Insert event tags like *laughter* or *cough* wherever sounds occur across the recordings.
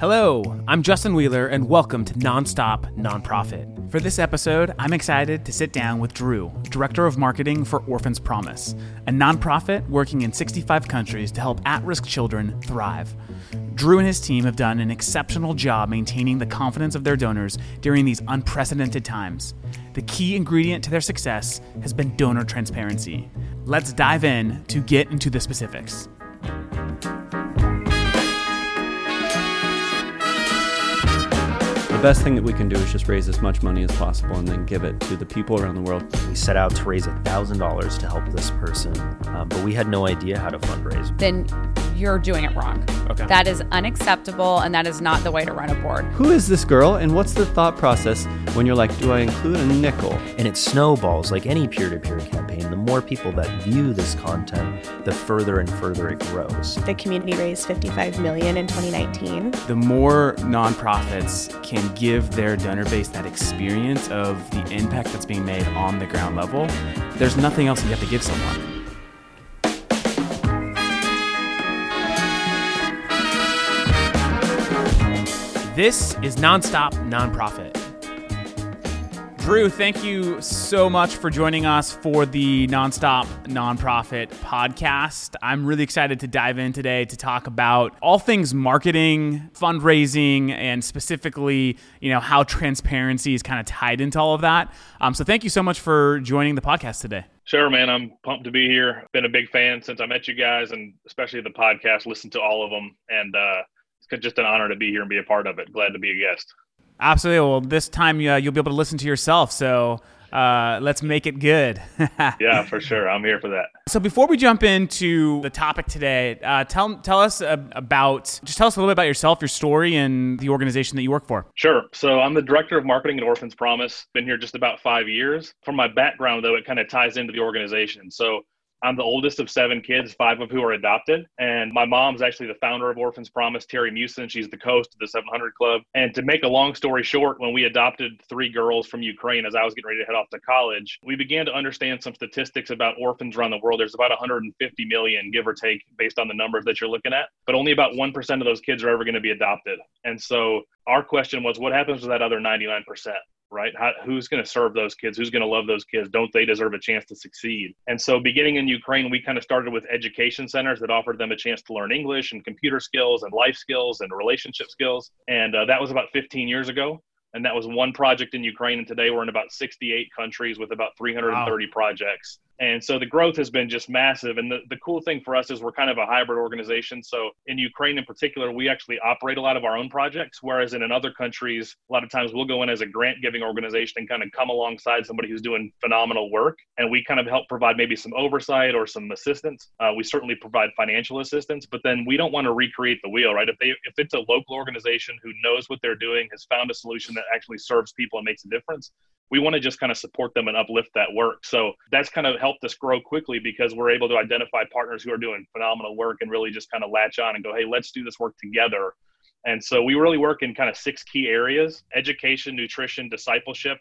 Hello, I'm Justin Wheeler, and welcome to Nonstop Nonprofit. For this episode, I'm excited to sit down with Drew, Director of Marketing for Orphans Promise, a nonprofit working in 65 countries to help at risk children thrive. Drew and his team have done an exceptional job maintaining the confidence of their donors during these unprecedented times. The key ingredient to their success has been donor transparency. Let's dive in to get into the specifics. The best thing that we can do is just raise as much money as possible and then give it to the people around the world. We set out to raise $1,000 to help this person, um, but we had no idea how to fundraise. Then you're doing it wrong. Okay. That is unacceptable, and that is not the way to run a board. Who is this girl and what's the thought process when you're like, do I include a nickel? And it snowballs like any peer to peer campaign. The more people that view this content, the further and further it grows. The community raised 55 million in 2019. The more nonprofits can give their donor base that experience of the impact that's being made on the ground level, there's nothing else you have to give someone. This is Nonstop Nonprofit. Drew, thank you so much for joining us for the Nonstop Nonprofit podcast. I'm really excited to dive in today to talk about all things marketing, fundraising, and specifically, you know, how transparency is kind of tied into all of that. Um, so thank you so much for joining the podcast today. Sure, man. I'm pumped to be here. Been a big fan since I met you guys, and especially the podcast. Listen to all of them, and uh, it's just an honor to be here and be a part of it. Glad to be a guest. Absolutely. Well, this time uh, you'll be able to listen to yourself. So uh, let's make it good. *laughs* yeah, for sure. I'm here for that. So before we jump into the topic today, uh, tell tell us about just tell us a little bit about yourself, your story, and the organization that you work for. Sure. So I'm the director of marketing at Orphans Promise. Been here just about five years. From my background, though, it kind of ties into the organization. So I'm the oldest of seven kids, five of who are adopted. And my mom's actually the founder of Orphans Promise, Terry Meeuwsen. She's the host of the 700 Club. And to make a long story short, when we adopted three girls from Ukraine as I was getting ready to head off to college, we began to understand some statistics about orphans around the world. There's about 150 million, give or take, based on the numbers that you're looking at. But only about 1% of those kids are ever going to be adopted. And so our question was, what happens to that other 99%? right? How, who's going to serve those kids? Who's going to love those kids? Don't they deserve a chance to succeed? And so, beginning in Ukraine, we kind of started with education centers that offered them a chance to learn English and computer skills and life skills and relationship skills. And uh, that was about 15 years ago. And that was one project in Ukraine. And today we're in about 68 countries with about 330 wow. projects. And so the growth has been just massive. And the, the cool thing for us is we're kind of a hybrid organization. So in Ukraine in particular, we actually operate a lot of our own projects, whereas in, other countries, a lot of times we'll go in as a grant giving organization and kind of come alongside somebody who's doing phenomenal work. And we kind of help provide maybe some oversight or some assistance. Uh, we certainly provide financial assistance, but then we don't want to recreate the wheel, right? If they if it's a local organization who knows what they're doing, has found a solution that actually serves people and makes a difference, we want to just kind of support them and uplift that work. So that's kind of helped us grow quickly because we're able to identify partners who are doing phenomenal work and really just kind of latch on and go, hey, let's do this work together. And so we really work in kind of six key areas education, nutrition, discipleship.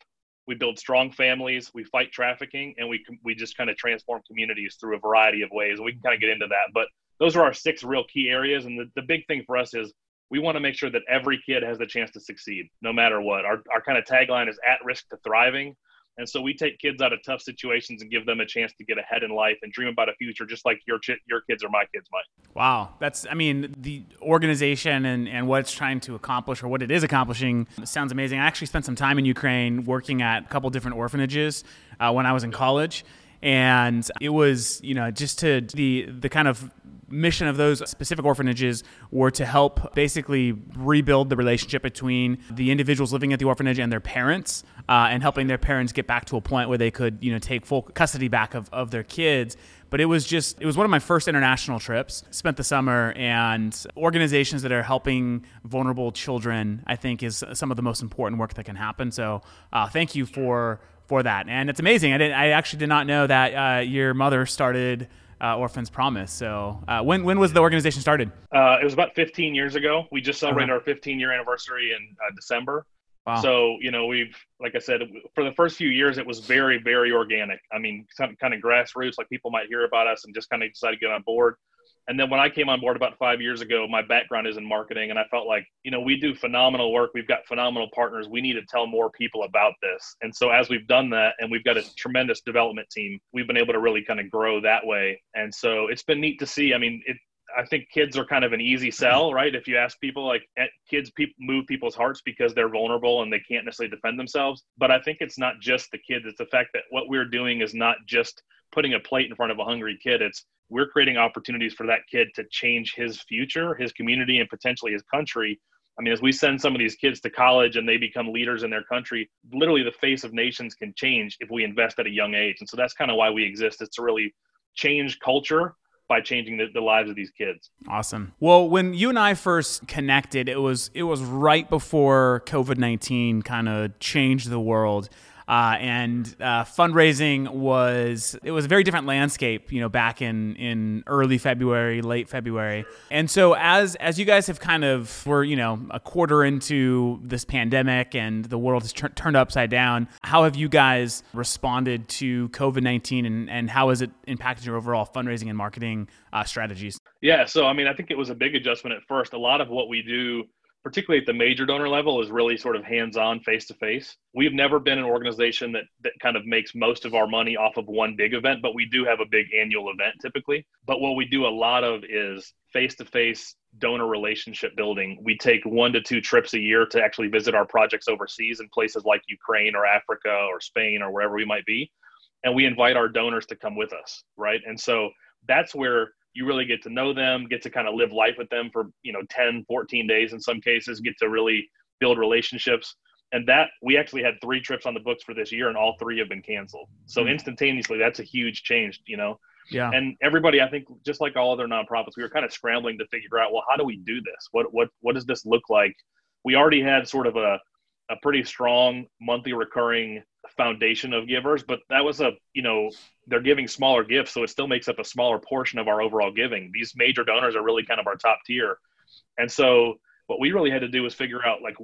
We build strong families, we fight trafficking, and we, we just kind of transform communities through a variety of ways. We can kind of get into that. But those are our six real key areas. And the, the big thing for us is we want to make sure that every kid has the chance to succeed no matter what. Our, our kind of tagline is at risk to thriving. And so we take kids out of tough situations and give them a chance to get ahead in life and dream about a future just like your your kids or my kids might. Wow. That's I mean the organization and and what it's trying to accomplish or what it is accomplishing sounds amazing. I actually spent some time in Ukraine working at a couple different orphanages uh, when I was in college and it was you know just to the the kind of mission of those specific orphanages were to help basically rebuild the relationship between the individuals living at the orphanage and their parents uh, and helping their parents get back to a point where they could you know take full custody back of, of their kids. But it was just it was one of my first international trips. Spent the summer and organizations that are helping vulnerable children i think is some of the most important work that can happen. So uh, thank you for for that and it's amazing i didn't i actually did not know that uh, your mother started uh, Orphans Promise. So uh, when when was the organization started? Uh, it was about 15 years ago. We just celebrated uh-huh. our 15 year anniversary in uh, December. Wow. So you know we've like I said for the first few years it was very very organic. I mean kind of, kind of grassroots like people might hear about us and just kind of decide to get on board. And then when I came on board about five years ago, my background is in marketing, and I felt like, you know, we do phenomenal work. We've got phenomenal partners. We need to tell more people about this. And so as we've done that, and we've got a tremendous development team, we've been able to really kind of grow that way. And so it's been neat to see. I mean, it, I think kids are kind of an easy sell, right? If you ask people, like eh, kids pe- move people's hearts because they're vulnerable and they can't necessarily defend themselves. But I think it's not just the kids; it's the fact that what we're doing is not just putting a plate in front of a hungry kid. It's we're creating opportunities for that kid to change his future, his community, and potentially his country. I mean, as we send some of these kids to college and they become leaders in their country, literally the face of nations can change if we invest at a young age. And so that's kind of why we exist It's to really change culture by changing the, the, lives of these kids. Awesome. Well, when you and I first connected, it was it was right before COVID nineteen kind of changed the world. Uh, and uh, fundraising was it was a very different landscape, you know, back in in early February, late February. And so as as you guys have kind of were you know a quarter into this pandemic and the world has tur- turned upside down, how have you guys responded to COVID nineteen and and how has it impacted your overall fundraising and marketing uh, strategies? Yeah, so I mean, I think it was a big adjustment at first. A lot of what we do particularly at the major donor level, is really sort of hands-on, face-to-face. We've never been an organization that that kind of makes most of our money off of one big event, but we do have a big annual event typically. But what we do a lot of is face-to-face donor relationship building. We take one to two trips a year to actually visit our projects overseas in places like Ukraine or Africa or Spain or wherever we might be. And we invite our donors to come with us, right? And so that's where you really get to know them, get to kind of live life with them for, you know, 10, 14 days in some cases, get to really build relationships. And that we actually had three trips on the books for this year and all three have been canceled. So mm-hmm. instantaneously, that's a huge change, you know? Yeah. And everybody, I think, just like all other nonprofits, we were kind of scrambling to figure out, well, how do we do this? What what what does this look like? We already had sort of a a pretty strong monthly recurring foundation of givers, but that was a, you know, they're giving smaller gifts, so it still makes up a smaller portion of our overall giving. These major donors are really kind of our top tier. And so what we really had to do was figure out like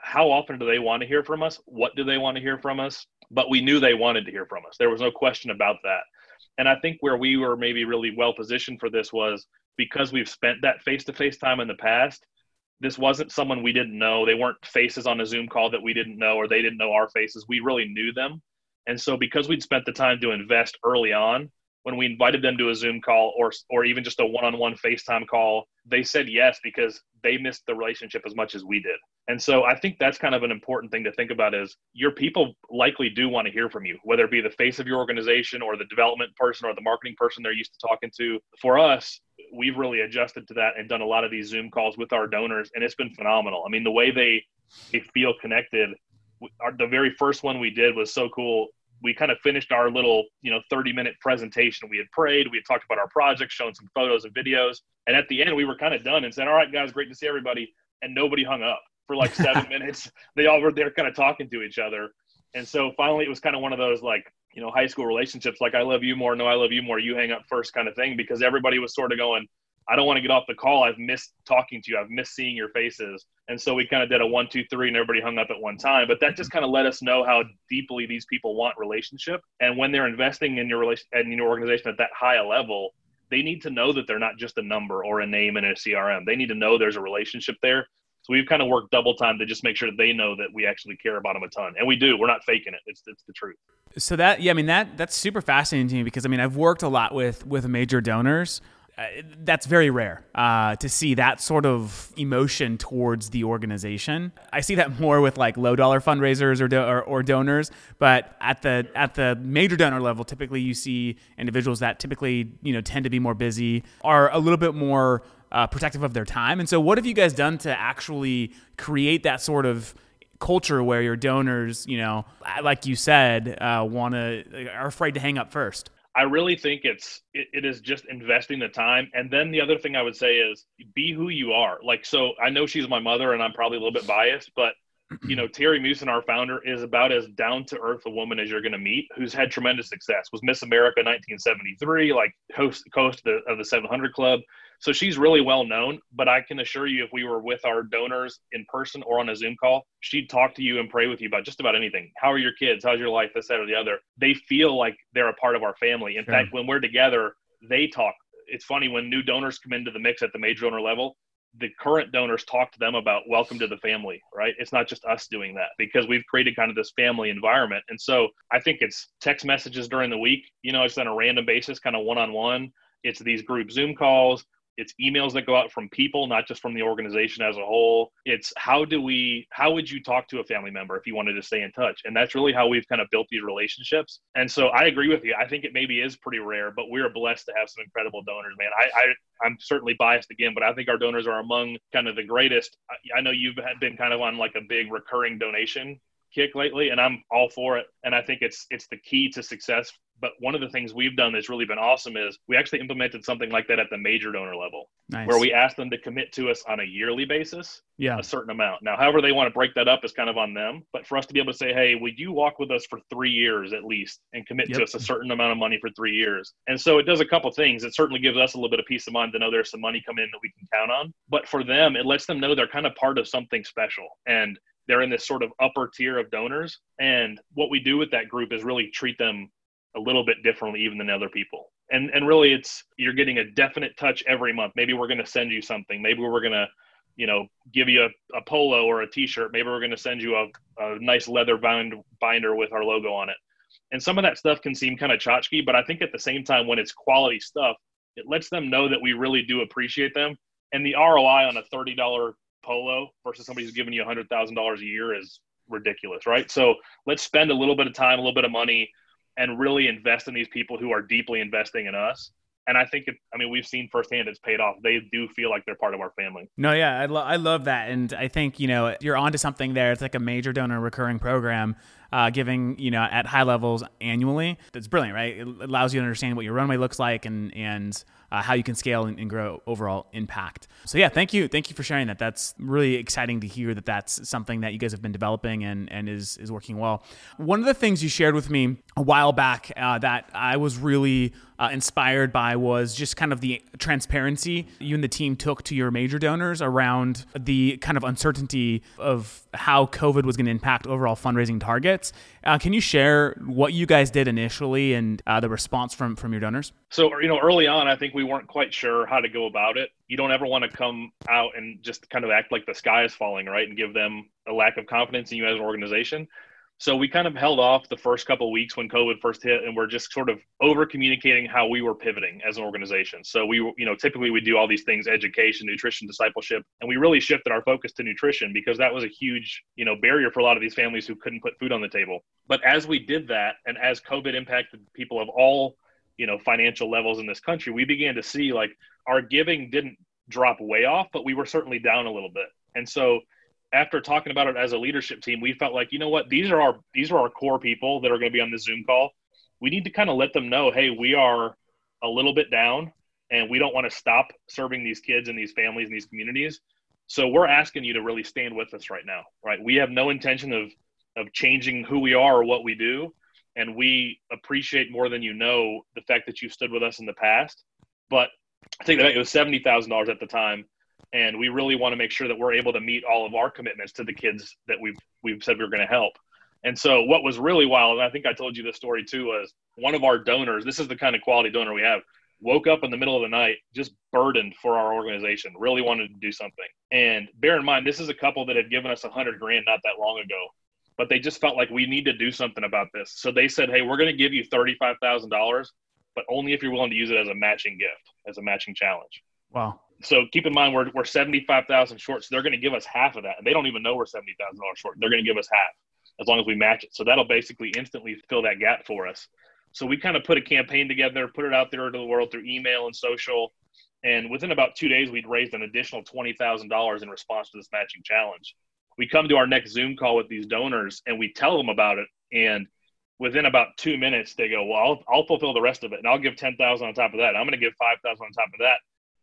how often do they want to hear from us? What do they want to hear from us? But we knew they wanted to hear from us. There was no question about that. And I think where we were maybe really well positioned for this was because we've spent that face to face time in the past, this wasn't someone we didn't know. They weren't faces on a Zoom call that we didn't know, or they didn't know our faces. We really knew them. And so, because we'd spent the time to invest early on, when we invited them to a Zoom call or or even just a one-on-one FaceTime call, they said yes because they missed the relationship as much as we did. And so I think that's kind of an important thing to think about is your people likely do want to hear from you, whether it be the face of your organization or the development person or the marketing person they're used to talking to. For us, we've really adjusted to that and done a lot of these Zoom calls with our donors, and it's been phenomenal. I mean, the way they they feel connected. Our, the very first one we did was so cool. We kind of finished our little, you know, 30 minute presentation. We had prayed, we had talked about our project, shown some photos and videos, and at the end we were kind of done and said, "All right, guys, great to see everybody." And nobody hung up for like seven *laughs* minutes. They all were there, kind of talking to each other. And so finally, it was kind of one of those like you know high school relationships like i love you more no i love you more you hang up first kind of thing because everybody was sort of going i don't want to get off the call i've missed talking to you i've missed seeing your faces. And so we kind of did a one two three and everybody hung up at one time but that just kind of let us know how deeply these people want relationship. And when they're investing in your relation in your organization at that high a level they need to know that they're not just a number or a name in a crm they need to know there's a relationship there so we've kind of worked double time to just make sure they know that we actually care about them a ton, and we do. We're not faking it. It's it's the truth. So that yeah, I mean that that's super fascinating to me because I mean I've worked a lot with with major donors. Uh, that's very rare uh, to see that sort of emotion towards the organization. I see that more with like low dollar fundraisers or, do- or, or donors, but at the at the major donor level, typically you see individuals that typically you know tend to be more busy, are a little bit more uh, protective of their time. And so, what have you guys done to actually create that sort of culture where your donors, you know, like you said, uh, want to are afraid to hang up first? I really think it's it, it is just investing the time. And then the other thing I would say is be who you are. Like so I know she's my mother and I'm probably a little bit biased, but *clears throat* you know, Terry Meeuwsen, our founder, is about as down to earth a woman as you're going to meet, who's had tremendous success. Was Miss America 1973, like host host of the, of the 700 Club, so she's really well known, but I can assure you, if we were with our donors in person or on a Zoom call, she'd talk to you and pray with you about just about anything. How are your kids? How's your life? This, that, or the other. They feel like they're a part of our family. In sure. fact, when we're together, they talk it's funny when new donors come into the mix at the major donor level, the current donors talk to them about welcome to the family, right? It's not just us doing that because we've created kind of this family environment. And so I think it's text messages during the week, you know, it's on a random basis, kind of one on one. It's these group Zoom calls it's emails that go out from people not just from the organization as a whole. It's how do we how would you talk to a family member if you wanted to stay in touch? And that's really how we've kind of built these relationships. And so i agree with you. I think it maybe is pretty rare but we're blessed to have some incredible donors man. I, I i'm certainly biased again but i think our donors are among kind of the greatest. I, I know you've been kind of on like a big recurring donation kick lately and i'm all for it. And i think it's it's the key to success but one of the things we've done that's really been awesome is we actually implemented something like that at the major donor level, nice. where we asked them to commit to us on a yearly basis, yeah, a certain amount. Now, however they want to break that up is kind of on them. But for us to be able to say, hey, would you walk with us for three years at least and commit yep. to us a certain amount of money for three years? And so it does a couple things. It certainly gives us a little bit of peace of mind to know there's some money coming in that we can count on. But for them, it lets them know they're kind of part of something special. And they're in this sort of upper tier of donors. And what we do with that group is really treat them a little bit differently even than other people. And and really it's you're getting a definite touch every month. Maybe we're going to send you something. Maybe we're going to you know give you a, a polo or a t-shirt. Maybe we're going to send you a, a nice leather bind, binder with our logo on it. And some of that stuff can seem kind of tchotchke, but I think at the same time when it's quality stuff, it lets them know that we really do appreciate them. And the ROI on a $30 polo versus somebody who's giving you $100,000 a year is ridiculous, right? So let's spend a little bit of time, a little bit of money and really invest in these people who are deeply investing in us. And I think, it, I mean, we've seen firsthand it's paid off. They do feel like they're part of our family. No, yeah, I, lo- I love that. And I think, you know, you're onto something there. It's like a major donor recurring program uh, giving you know at high levels annually. That's brilliant, right? It allows you to understand what your runway looks like and and uh, how you can scale and, and, grow overall impact. So yeah, thank you, thank you for sharing that. That's really exciting to hear that that's something that you guys have been developing and and is is working well. One of the things you shared with me a while back uh, that I was really uh, inspired by was just kind of the transparency you and the team took to your major donors around the kind of uncertainty of how COVID was going to impact overall fundraising Uh, can you share what you guys did initially and uh, the response from from your donors? So, you know, early on, I think we weren't quite sure how to go about it. You don't ever want to come out and just kind of act like the sky is falling, right, and give them a lack of confidence in you as an organization. So we kind of held off the first couple weeks when COVID first hit, and we're just sort of over communicating how we were pivoting as an organization. So we, you know, typically we do all these things: education, nutrition, discipleship, and we really shifted our focus to nutrition because that was a huge, you know, barrier for a lot of these families who couldn't put food on the table. But as we did that, and as COVID impacted people of all, you know, financial levels in this country, we began to see like our giving didn't drop way off, but we were certainly down a little bit. And so after talking about it as a leadership team, we felt like, you know what, these are our these are our core people that are going to be on the Zoom call. We need to kind of let them know, hey, we are a little bit down and we don't want to stop serving these kids and these families and these communities. So we're asking you to really stand with us right now, right? We have no intention of of changing who we are or what we do, and we appreciate more than you know the fact that you stood with us in the past. But I think that it was seventy thousand dollars at the time and we really want to make sure that we're able to meet all of our commitments to the kids that we've we've said we are going to help. And so what was really wild, and I think I told you this story too, was one of our donors, this is the kind of quality donor we have, woke up in the middle of the night just burdened for our organization, really wanted to do something. And bear in mind, this is a couple that had given us a hundred grand not that long ago, but they just felt like we need to do something about this. So they said, Hey, we're going to give you $35,000, but only if you're willing to use it as a matching gift, as a matching challenge. Wow so keep in mind we're, we're 75,000 short. So they're going to give us half of that. And they don't even know we're $70,000 short. They're going to give us half as long as we match it. So that'll basically instantly fill that gap for us. So we kind of put a campaign together, put it out there to the world through email and social. And within about two days, we'd raised an additional $20,000 in response to this matching challenge. We come to our next Zoom call with these donors and we tell them about it. And within about two minutes, they go, well, I'll, I'll fulfill the rest of it and I'll give 10,000 on top of that. I'm going to give 5,000 on top of that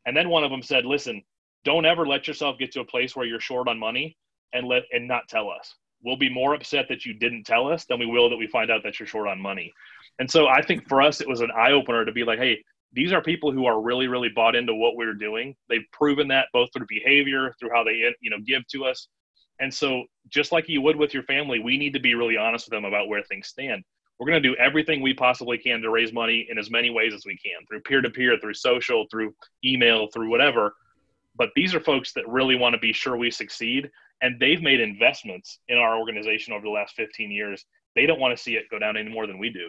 and then one of them said, "Listen, don't ever let yourself get to a place where you're short on money and let and not tell us. We'll be more upset that you didn't tell us than we will that we find out that you're short on money." And so I think for us it was an eye opener to be like, "Hey, these are people who are really really bought into what we're doing. They've proven that both through behavior, through how they you know give to us." And so just like you would with your family, we need to be really honest with them about where things stand we're going to do everything we possibly can to raise money in as many ways as we can through peer to peer, through social, through email, through whatever. But these are folks that really want to be sure we succeed. And they've made investments in our organization over the last 15 years. They don't want to see it go down any more than we do.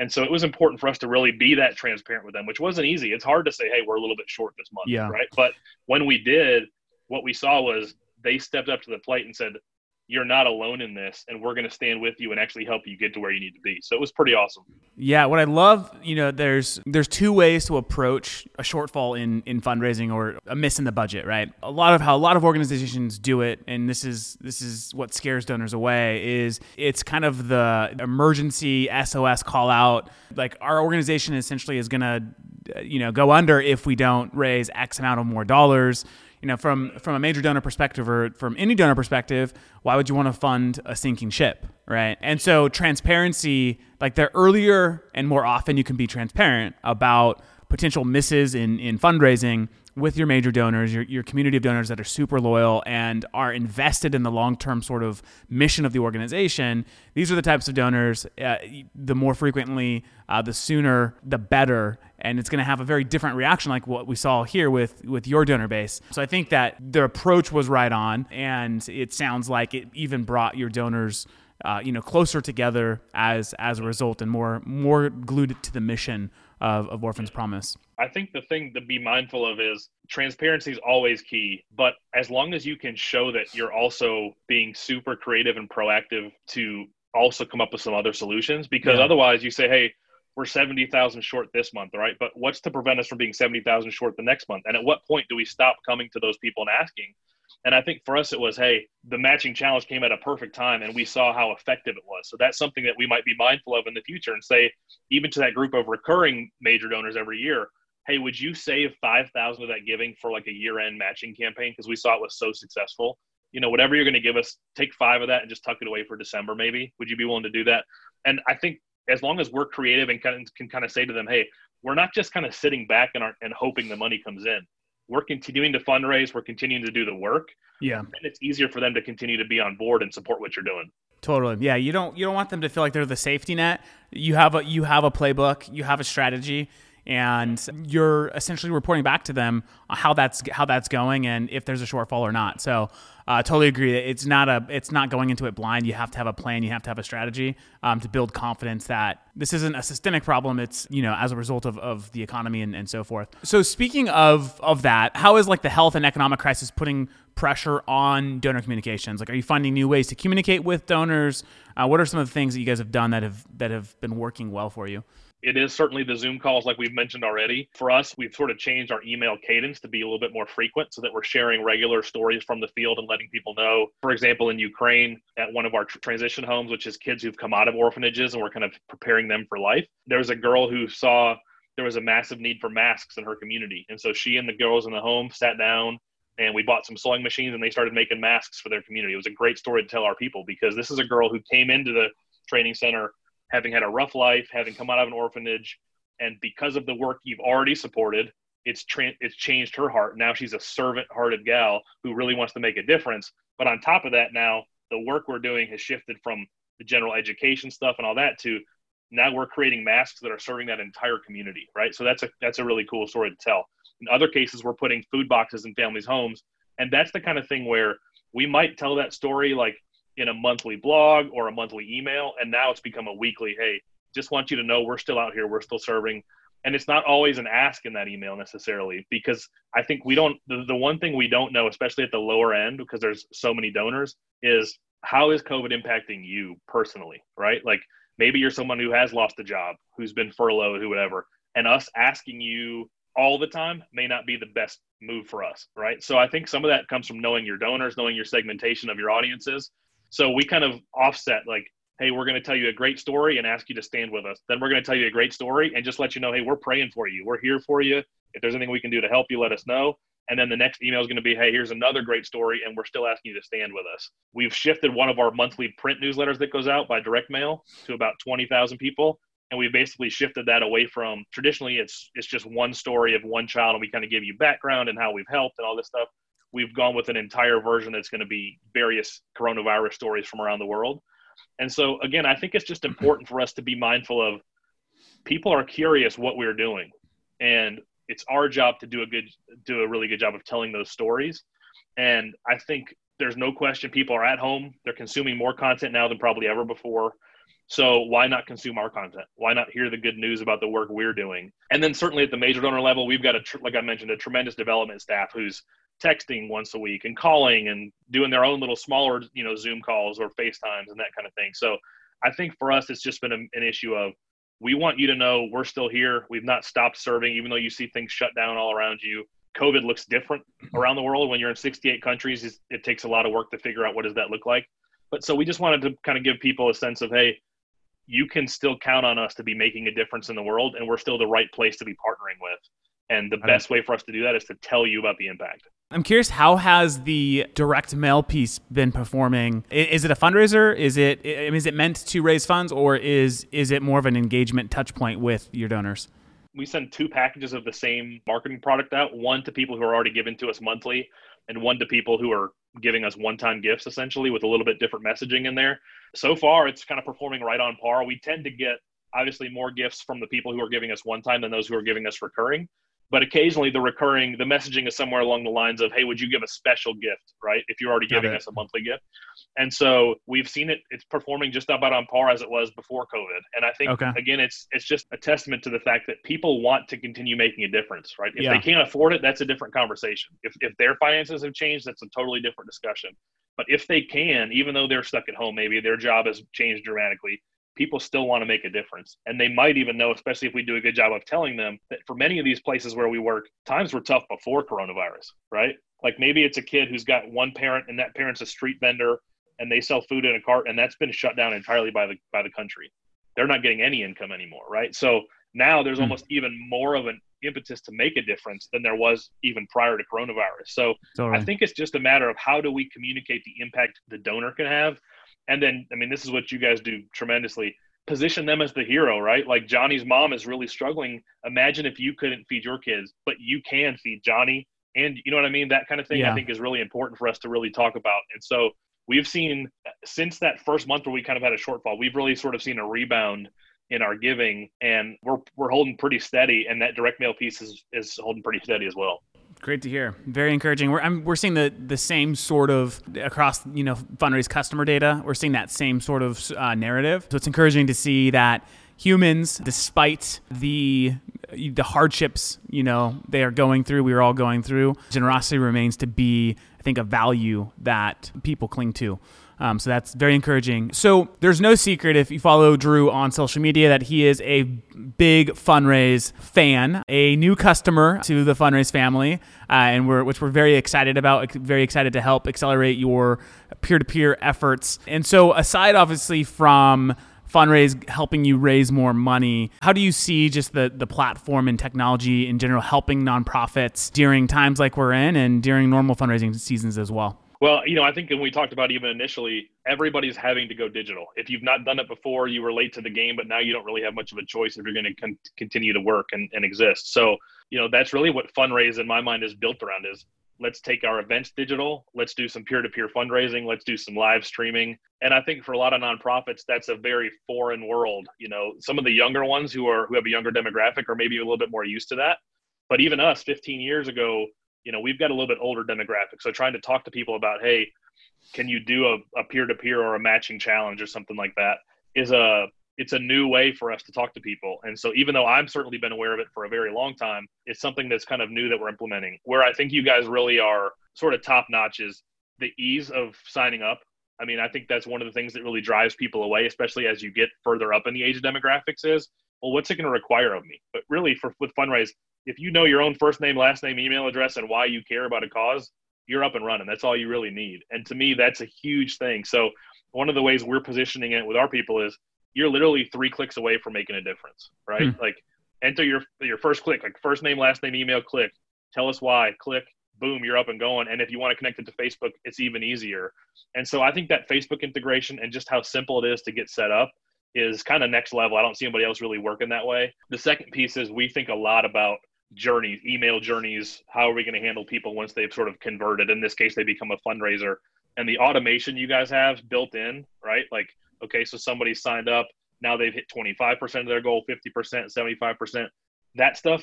And so it was important for us to really be that transparent with them, which wasn't easy. It's hard to say, hey, we're a little bit short this month. Yeah. Right. But when we did, what we saw was they stepped up to the plate and said, you're not alone in this and we're going to stand with you and actually help you get to where you need to be. So it was pretty awesome. Yeah what i love you know there's there's two ways to approach a shortfall in in fundraising or a miss in the budget right? A lot of how a lot of organizations do it and this is this is what scares donors away is it's kind of the emergency sos call out. Like our organization essentially is going to you know go under if we don't raise x amount of more dollars you know, from from a major donor perspective or from any donor perspective, why would you want to fund a sinking ship, right? And so transparency, like the earlier and more often you can be transparent about potential misses in in fundraising with your major donors, your, your community of donors that are super loyal and are invested in the long term sort of mission of the organization, these are the types of donors. Uh, the more frequently, uh, the sooner, the better. And it's going to have a very different reaction, like what we saw here with, with your donor base. So I think that the approach was right on. And it sounds like it even brought your donors. Uh, you know, closer together as as a result, and more more glued to the mission of, of Orphans Promise. I think the thing to be mindful of is transparency is always key, but as long as you can show that you're also being super creative and proactive to also come up with some other solutions, because yeah. otherwise you say, hey, we're 70,000 short this month, right? But what's to prevent us from being 70,000 short the next month? And at what point do we stop coming to those people and asking? And I think for us, it was, hey, the matching challenge came at a perfect time and we saw how effective it was. So that's something that we might be mindful of in the future and say, even to that group of recurring major donors every year, hey, would you save 5,000 of that giving for like a year end matching campaign? Because we saw it was so successful. You know, whatever you're going to give us, take five of that and just tuck it away for December, maybe. Would you be willing to do that? And I think as long as we're creative and can, can kind of say to them, hey, we're not just kind of sitting back and, and hoping the money comes in. We're continuing to fundraise. We're continuing to do the work. Yeah. And it's easier for them to continue to be on board and support what you're doing. Totally. Yeah, you don't you don't want them to feel like they're the safety net. You have a you have a playbook, you have a strategy, and you're essentially reporting back to them how that's how that's going and if there's a shortfall or not. So, uh, totally agree. It's not a it's not going into it blind. You have to have a plan. You have to have a strategy um, to build confidence that this isn't a systemic problem. It's you know as a result of, of the economy and, and so forth. So speaking of of that, how is like the health and economic crisis putting pressure on donor communications? Like, are you finding new ways to communicate with donors? Uh, what are some of the things that you guys have done that have that have been working well for you? It is certainly the Zoom calls, like we've mentioned already. For us, we've sort of changed our email cadence to be a little bit more frequent so that we're sharing regular stories from the field and letting people know. For example, in Ukraine, at one of our transition homes, which is kids who've come out of orphanages and we're kind of preparing them for life, there was a girl who saw there was a massive need for masks in her community. And so she and the girls in the home sat down and we bought some sewing machines and they started making masks for their community. It was a great story to tell our people because this is a girl who came into the training center having had a rough life, having come out of an orphanage, and because of the work you've already supported, it's tra- it's changed her heart. Now she's a servant-hearted gal who really wants to make a difference. But on top of that, now the work we're doing has shifted from the general education stuff and all that to now we're creating masks that are serving that entire community, right? So that's a that's a really cool story to tell. In other cases, we're putting food boxes in families' homes, and that's the kind of thing where we might tell that story like in a monthly blog or a monthly email and now it's become a weekly hey just want you to know we're still out here we're still serving. And it's not always an ask in that email necessarily because i think we don't the, the one thing we don't know especially at the lower end because there's so many donors is how is covid impacting you personally right? Like maybe you're someone who has lost a job who's been furloughed who whatever and us asking you all the time may not be the best move for us right? So i think some of that comes from knowing your donors knowing your segmentation of your audiences so we kind of offset like, hey, we're going to tell you a great story and ask you to stand with us. Then we're going to tell you a great story and just let you know, hey, we're praying for you. We're here for you. If there's anything we can do to help you, let us know. And then the next email is going to be, hey, here's another great story, and we're still asking you to stand with us. We've shifted one of our monthly print newsletters that goes out by direct mail to about 20,000 people. And we basically shifted that away from traditionally it's it's just one story of one child, and we kind of give you background and how we've helped and all this stuff we've gone with an entire version that's going to be various coronavirus stories from around the world. And so, again, I think it's just mm-hmm. important for us to be mindful of people are curious what we're doing. And it's our job to do a good, do a really good job of telling those stories. And I think there's no question people are at home. They're consuming more content now than probably ever before. So why not consume our content? Why not hear the good news about the work we're doing? And then certainly at the major donor level, we've got a like I mentioned a tremendous development staff who's texting once a week and calling and doing their own little smaller you know Zoom calls or FaceTimes and that kind of thing. So I think for us it's just been a, an issue of we want you to know we're still here. We've not stopped serving, even though you see things shut down all around you. COVID looks different around the world when you're in 68 countries. It takes a lot of work to figure out what does that look like. But so we just wanted to kind of give people a sense of, hey, you can still count on us to be making a difference in the world, and we're still the right place to be partnering with. And the best way for us to do that is to tell you about the impact. I'm curious, how has the direct mail piece been performing? Is it a fundraiser? Is it is it meant to raise funds, or is is it more of an engagement touch point with your donors? We send two packages of the same marketing product out: one to people who are already giving to us monthly, and one to people who are giving us one-time gifts, essentially with a little bit different messaging in there. So far, it's kind of performing right on par. We tend to get obviously more gifts from the people who are giving us one time than those who are giving us recurring but occasionally the recurring the messaging is somewhere along the lines of hey would you give a special gift? Right? If you're already Got giving it. us a monthly gift. And so we've seen it it's performing just about on par as it was before covid. And i think okay. again it's it's just a testament to the fact that people want to continue making a difference right? If yeah. they can't afford it that's a different conversation. If, if their finances have changed that's a totally different discussion. But if they can even though they're stuck at home maybe their job has changed dramatically people still want to make a difference. And they might even know, especially if we do a good job of telling them that for many of these places where we work, times were tough before coronavirus, right? Like maybe it's a kid who's got one parent and that parent's a street vendor and they sell food in a cart and that's been shut down entirely by the by the country. They're not getting any income anymore, right? So now there's mm. almost even more of an impetus to make a difference than there was even prior to coronavirus. So I think it's just a matter of how do we communicate the impact the donor can have and then I mean this is what you guys do tremendously. Position them as the hero, right? Like Johnny's mom is really struggling. Imagine if you couldn't feed your kids, but you can feed Johnny, and you know what I mean. That kind of thing yeah. I think is really important for us to really talk about. And so we've seen since that first month where we kind of had a shortfall, we've really sort of seen a rebound in our giving, and we're we're holding pretty steady. And that direct mail piece is is holding pretty steady as well. Great to hear. Very encouraging. We're I'm, we're seeing the the same sort of across you know Funraise customer data. We're seeing that same sort of uh, narrative. So it's encouraging to see that humans, despite the the hardships you know they are going through, we are all going through, generosity remains to be I think a value that people cling to. Um, so that's very encouraging. So there's no secret if you follow Drew on social media that he is a big Funraise fan, a new customer to the Funraise family, uh, and we're which we're very excited about. Very excited to help accelerate your peer-to-peer efforts. And so aside, obviously, from Funraise helping you raise more money how do you see just the the platform and technology in general helping nonprofits during times like we're in and during normal fundraising seasons as well well, you know, I think when we talked about even initially, everybody's having to go digital. If you've not done it before, you were late to the game, but now you don't really have much of a choice if you're going to con- continue to work and, and exist. So, you know, that's really what Funraise in my mind is built around is let's take our events digital. Let's do some peer-to-peer fundraising. Let's do some live streaming. And I think for a lot of nonprofits, that's a very foreign world. You know, some of the younger ones who are who have a younger demographic are maybe a little bit more used to that. But even us 15 years ago, you know we've got a little bit older demographic so trying to talk to people about hey can you do a, a peer-to-peer or a matching challenge or something like that is a it's a new way for us to talk to people. And so even though i've certainly been aware of it for a very long time it's something that's kind of new that we're implementing. Where i think you guys really are sort of top notch is the ease of signing up. I mean i think that's one of the things that really drives people away especially as you get further up in the age demographics is well what's it going to require of me? But really for with Funraise if you know your own first name, last name, email address, and why you care about a cause, you're up and running. That's all you really need. And to me, that's a huge thing. So one of the ways we're positioning it with our people is you're literally three clicks away from making a difference, right? Hmm. Like enter your your first click, like first name, last name, email, click. Tell us why, click, boom, you're up and going. And if you want to connect it to Facebook, it's even easier. And so I think that Facebook integration and just how simple it is to get set up is kind of next level. I don't see anybody else really working that way. The second piece is we think a lot about journeys, email journeys. How are we going to handle people once they've sort of converted? In this case, they become a fundraiser. And the automation you guys have built in, right? Like Okay, so somebody signed up, now they've hit 25% of their goal, 50%, 75%. That stuff,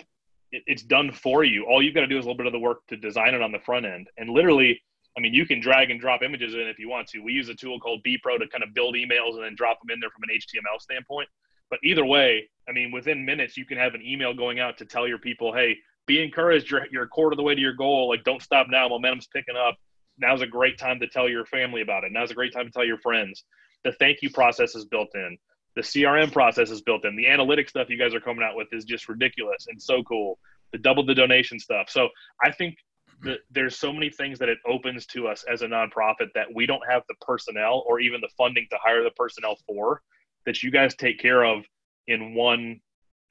it, it's done for you. All you've got to do is a little bit of the work to design it on the front end. And literally, I mean, you can drag and drop images in if you want to. We use a tool called BEE Pro to kind of build emails and then drop them in there from an HTML standpoint. But either way, I mean, within minutes, you can have an email going out to tell your people, hey, be encouraged. You're, you're a quarter of the way to your goal. Like, don't stop now. Momentum's picking up. Now's a great time to tell your family about it. Now's a great time to tell your friends. The thank you process is built in. The CRM process is built in. The analytic stuff you guys are coming out with is just ridiculous and so cool. The double the donation stuff. So I think that there's so many things that it opens to us as a nonprofit that we don't have the personnel or even the funding to hire the personnel for that you guys take care of in one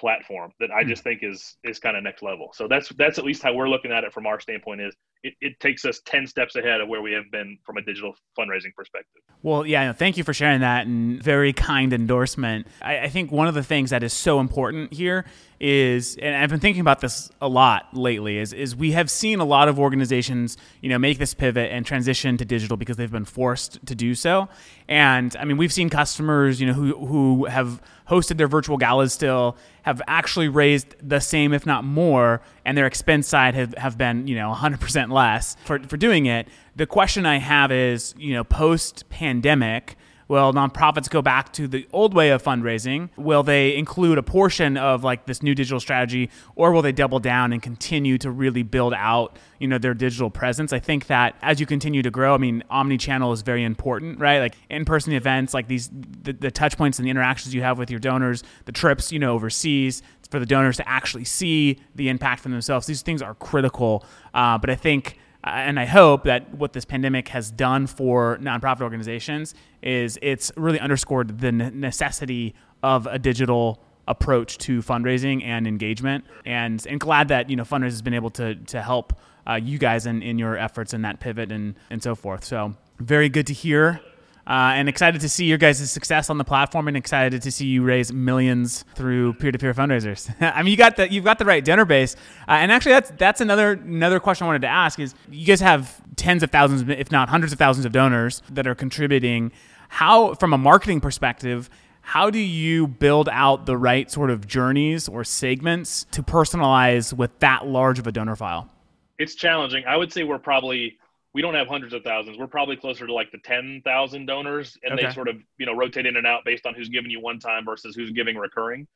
platform that I hmm. just think is is kind of next level. So that's that's at least how we're looking at it from our standpoint is it, it takes us 10 steps ahead of where we have been from a digital fundraising perspective. Well, yeah, thank you for sharing that and very kind endorsement. I, I, think one of the things that is so important here is, and I've been thinking about this a lot lately, is, is we have seen a lot of organizations, you know, make this pivot and transition to digital because they've been forced to do so. And I mean, we've seen customers, you know, who, who have hosted their virtual galas still have actually raised the same, if not more, and their expense side have, have been, you know, 100% less for, for doing it. The question I have is, you know, post pandemic, will nonprofits go back to the old way of fundraising? Will they include a portion of like this new digital strategy, or will they double down and continue to really build out, you know, their digital presence? I think that as you continue to grow, I mean, omni-channel is very important, right? Like in-person events, like these, the, the touch points and the interactions you have with your donors, the trips, you know, overseas, for the donors to actually see the impact for themselves. These things are critical. Uh, but I think and I hope that what this pandemic has done for nonprofit organizations is it's really underscored the necessity of a digital approach to fundraising and engagement. And and glad that you know fundraising has been able to to help uh, you guys in, in your efforts in that pivot and and so forth. So very good to hear. Uh, and excited to see your guys' success on the platform, and excited to see you raise millions through peer-to-peer fundraisers. *laughs* I mean, you got the you've got the right donor base, uh, and actually, that's that's another another question I wanted to ask is you guys have tens of thousands, if not hundreds of thousands, of donors that are contributing. How, from a marketing perspective, how do you build out the right sort of journeys or segments to personalize with that large of a donor file? It's challenging. I would say we're probably we don't have hundreds of thousands. We're probably closer to like the 10,000 donors and okay. they sort of, you know, rotate in and out based on who's giving you one time versus who's giving recurring.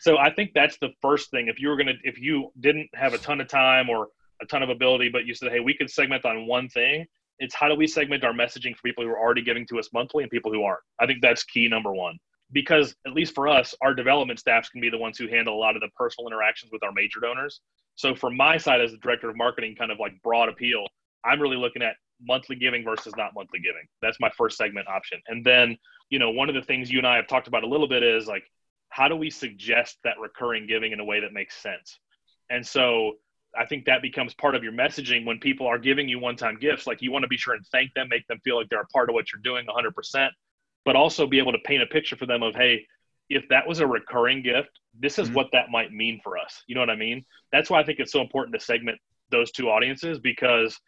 So I think that's the first thing. If you were going to, if you didn't have a ton of time or a ton of ability, but you said, hey, we could segment on one thing, it's how do we segment our messaging for people who are already giving to us monthly and people who aren't? I think that's key number one. Because at least for us, our development staffs can be the ones who handle a lot of the personal interactions with our major donors. So from my side as the director of marketing, kind of like broad appeal, I'm really looking at monthly giving versus not monthly giving. That's my first segment option. And then, you know, one of the things you and I have talked about a little bit is like, how do we suggest that recurring giving in a way that makes sense? And so I think that becomes part of your messaging when people are giving you one time gifts. Like, you want to be sure and thank them, make them feel like they're a part of what you're doing 100%, but also be able to paint a picture for them of, hey, if that was a recurring gift, this is mm-hmm. what that might mean for us. You know what I mean? That's why I think it's so important to segment those two audiences because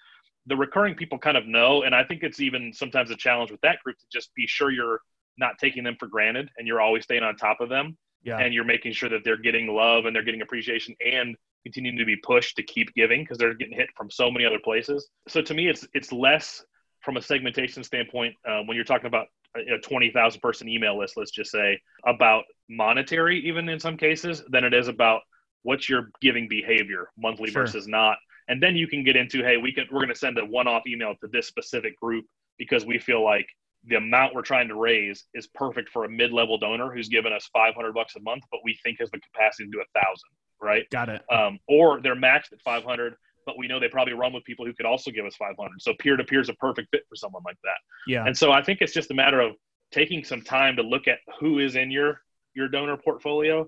the recurring people kind of know, and I think it's even sometimes a challenge with that group to just be sure you're not taking them for granted and you're always staying on top of them. Yeah. And you're making sure that they're getting love and they're getting appreciation and continuing to be pushed to keep giving because they're getting hit from so many other places. So to me, it's it's less from a segmentation standpoint uh, when you're talking about a 20,000 person email list, let's just say, about monetary, even in some cases, than it is about what's your giving behavior monthly sure. versus not and then you can get into hey we can we're going to send a one-off email to this specific group because we feel like the amount we're trying to raise is perfect for a mid-level donor who's given us 500 bucks a month but we think has the capacity to do a thousand right? Got it. Um, or they're maxed at 500 but we know they probably run with people who could also give us 500 so peer-to-peer is a perfect fit for someone like that. Yeah. And so i think it's just a matter of taking some time to look at who is in your your donor portfolio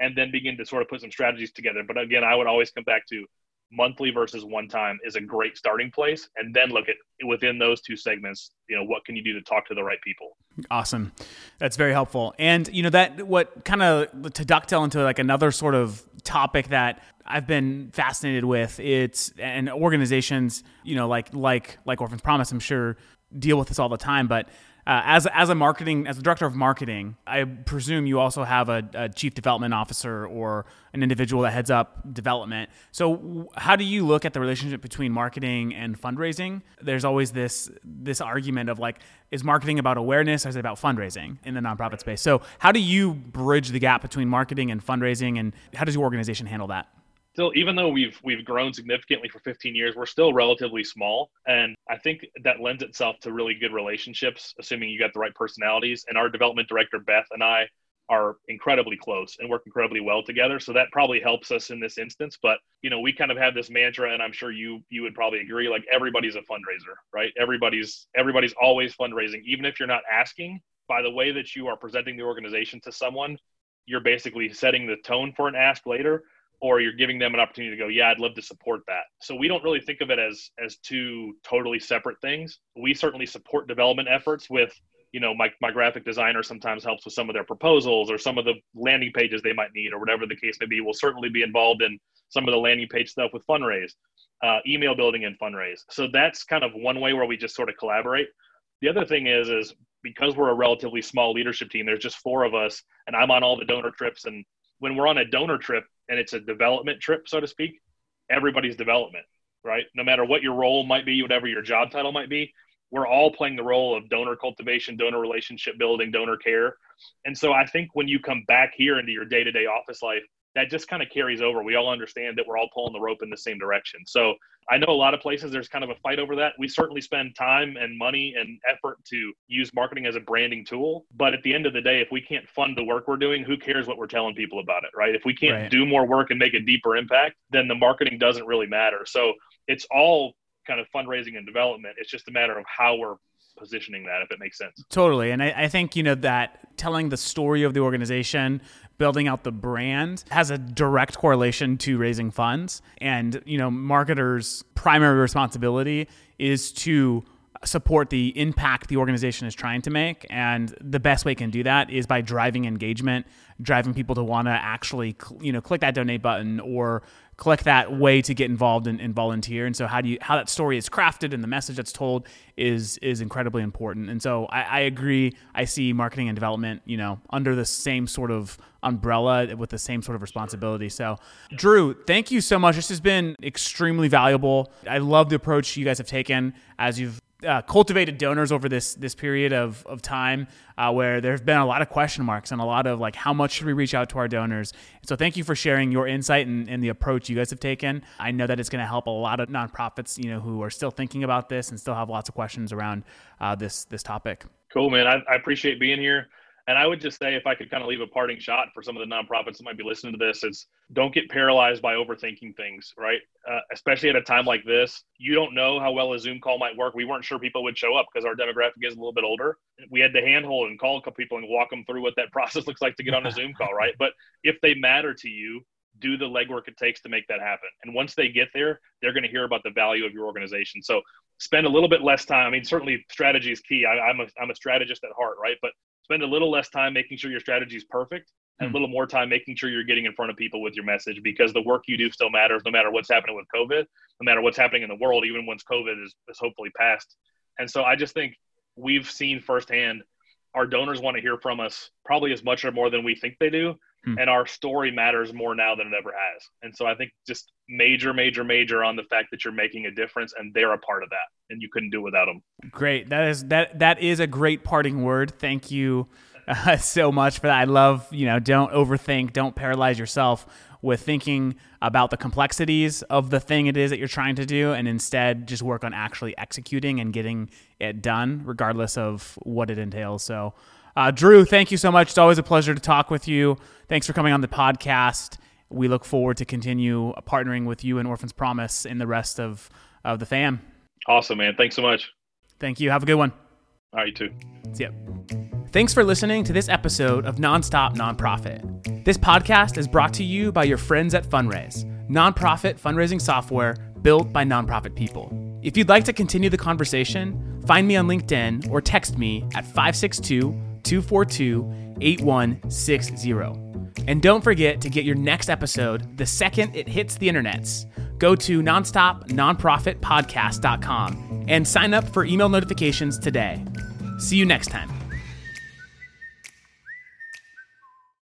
and then begin to sort of put some strategies together. But again i would always come back to monthly versus one time is a great starting place. And then look at within those two segments you know what can you do to talk to the right people? Awesome. That's very helpful. And you know that what kind of to ducktail into like another sort of topic that I've been fascinated with it's and organizations you know like like like Orphans Promise I'm sure deal with this all the time, but uh, as as a marketing as a director of marketing, I presume you also have a, a, chief development officer or an individual that heads up development. So, how do you look at the relationship between marketing and fundraising? There's always this this argument of like, is marketing about awareness or is it about fundraising in the nonprofit space? So, how do you bridge the gap between marketing and fundraising, and how does your organization handle that? Still even though we've we've grown significantly for 15 years we're still relatively small. And i think that lends itself to really good relationships assuming you got the right personalities. And our development director beth and i are incredibly close and work incredibly well together. So that probably helps us in this instance. But you know we kind of have this mantra and i'm sure you you would probably agree like everybody's a fundraiser right? Everybody's everybody's always fundraising. Even if you're not asking by the way that you are presenting the organization to someone you're basically setting the tone for an ask later or you're giving them an opportunity to go yeah i'd love to support that. So we don't really think of it as as two totally separate things. We certainly support development efforts with you know my, my graphic designer sometimes helps with some of their proposals or some of the landing pages they might need or whatever the case may be. We'll certainly be involved in some of the landing page stuff with Funraise uh, email building and Funraise. So that's kind of one way where we just sort of collaborate. The other thing is is because we're a relatively small leadership team there's just four of us and i'm on all the donor trips. And when we're on a donor trip and it's a development trip, so to speak, everybody's development, right? No matter what your role might be, whatever your job title might be, we're all playing the role of donor cultivation, donor relationship building, donor care. And so I think when you come back here into your day to day office life, that just kind of carries over. We all understand that we're all pulling the rope in the same direction. So I know a lot of places there's kind of a fight over that. We certainly spend time and money and effort to use marketing as a branding tool. But at the end of the day, if we can't fund the work we're doing, who cares what we're telling people about it, right? If we can't right. do more work and make a deeper impact, then the marketing doesn't really matter. So it's all kind of fundraising and development. It's just a matter of how we're positioning that, if it makes sense. Totally. And I, I, think, you know, that telling the story of the organization, building out the brand has a direct correlation to raising funds. And, you know, marketers' primary responsibility is to support the impact the organization is trying to make. And the best way can do that is by driving engagement, driving people to want to actually, you know, click that donate button or click that way to get involved and, and, volunteer. And so how do you how that story is crafted and the message that's told is is incredibly important. And so I, I agree. I see marketing and development, you know, under the same sort of umbrella with the same sort of responsibility. So Drew, thank you so much. This has been extremely valuable. I love the approach you guys have taken as you've uh, cultivated donors over this this period of, of time uh, where there have been a lot of question marks and a lot of like how much should we reach out to our donors? So thank you for sharing your insight and, and the approach you guys have taken. I know that it's going to help a lot of nonprofits you know who are still thinking about this and still have lots of questions around uh, this this topic. Cool man. I, I appreciate being here and I would just say, if I could kind of leave a parting shot for some of the nonprofits that might be listening to this, is don't get paralyzed by overthinking things, right? Uh, especially at a time like this. You don't know how well a Zoom call might work. We weren't sure people would show up because our demographic is a little bit older. We had to handhold and call a couple people and walk them through what that *laughs* process looks like to get on a Zoom call, right? But if they matter to you, do the legwork it takes to make that happen. And once they get there, they're going to hear about the value of your organization. So spend a little bit less time. I mean, certainly strategy is key. I, am a, I'm a strategist at heart, right? But spend a little less time making sure your strategy is perfect and a hmm. little more time making sure you're getting in front of people with your message because the work you do still matters no matter what's happening with COVID, no matter what's happening in the world, even once COVID is, is hopefully passed. And so I just think we've seen firsthand our donors want to hear from us probably as much or more than we think they do. Hmm. And our story matters more now than it ever has. And so I think just major, major, major on the fact that you're making a difference and they're a part of that and you couldn't do without them. Great. That is that that is a great parting word. Thank you *laughs* uh, so much for that. I love, you know, don't overthink, don't paralyze yourself with thinking about the complexities of the thing it is that you're trying to do and instead just work on actually executing and getting it done regardless of what it entails. So uh, Drew, thank you so much. It's always a pleasure to talk with you. Thanks for coming on the podcast. We look forward to continue partnering with you and Orphan's Promise and the rest of, of the fam. Awesome, man. Thanks so much. Thank you. Have a good one. All right, you too. See ya. Thanks for listening to this episode of Nonstop Nonprofit. This podcast is brought to you by your friends at Funraise, nonprofit fundraising software built by nonprofit people. If you'd like to continue the conversation, find me on LinkedIn or text me at 562 242 8160. And don't forget to get your next episode the second it hits the internets. go to nonstopnonprofitpodcast.com and sign up for email notifications today. See you next time.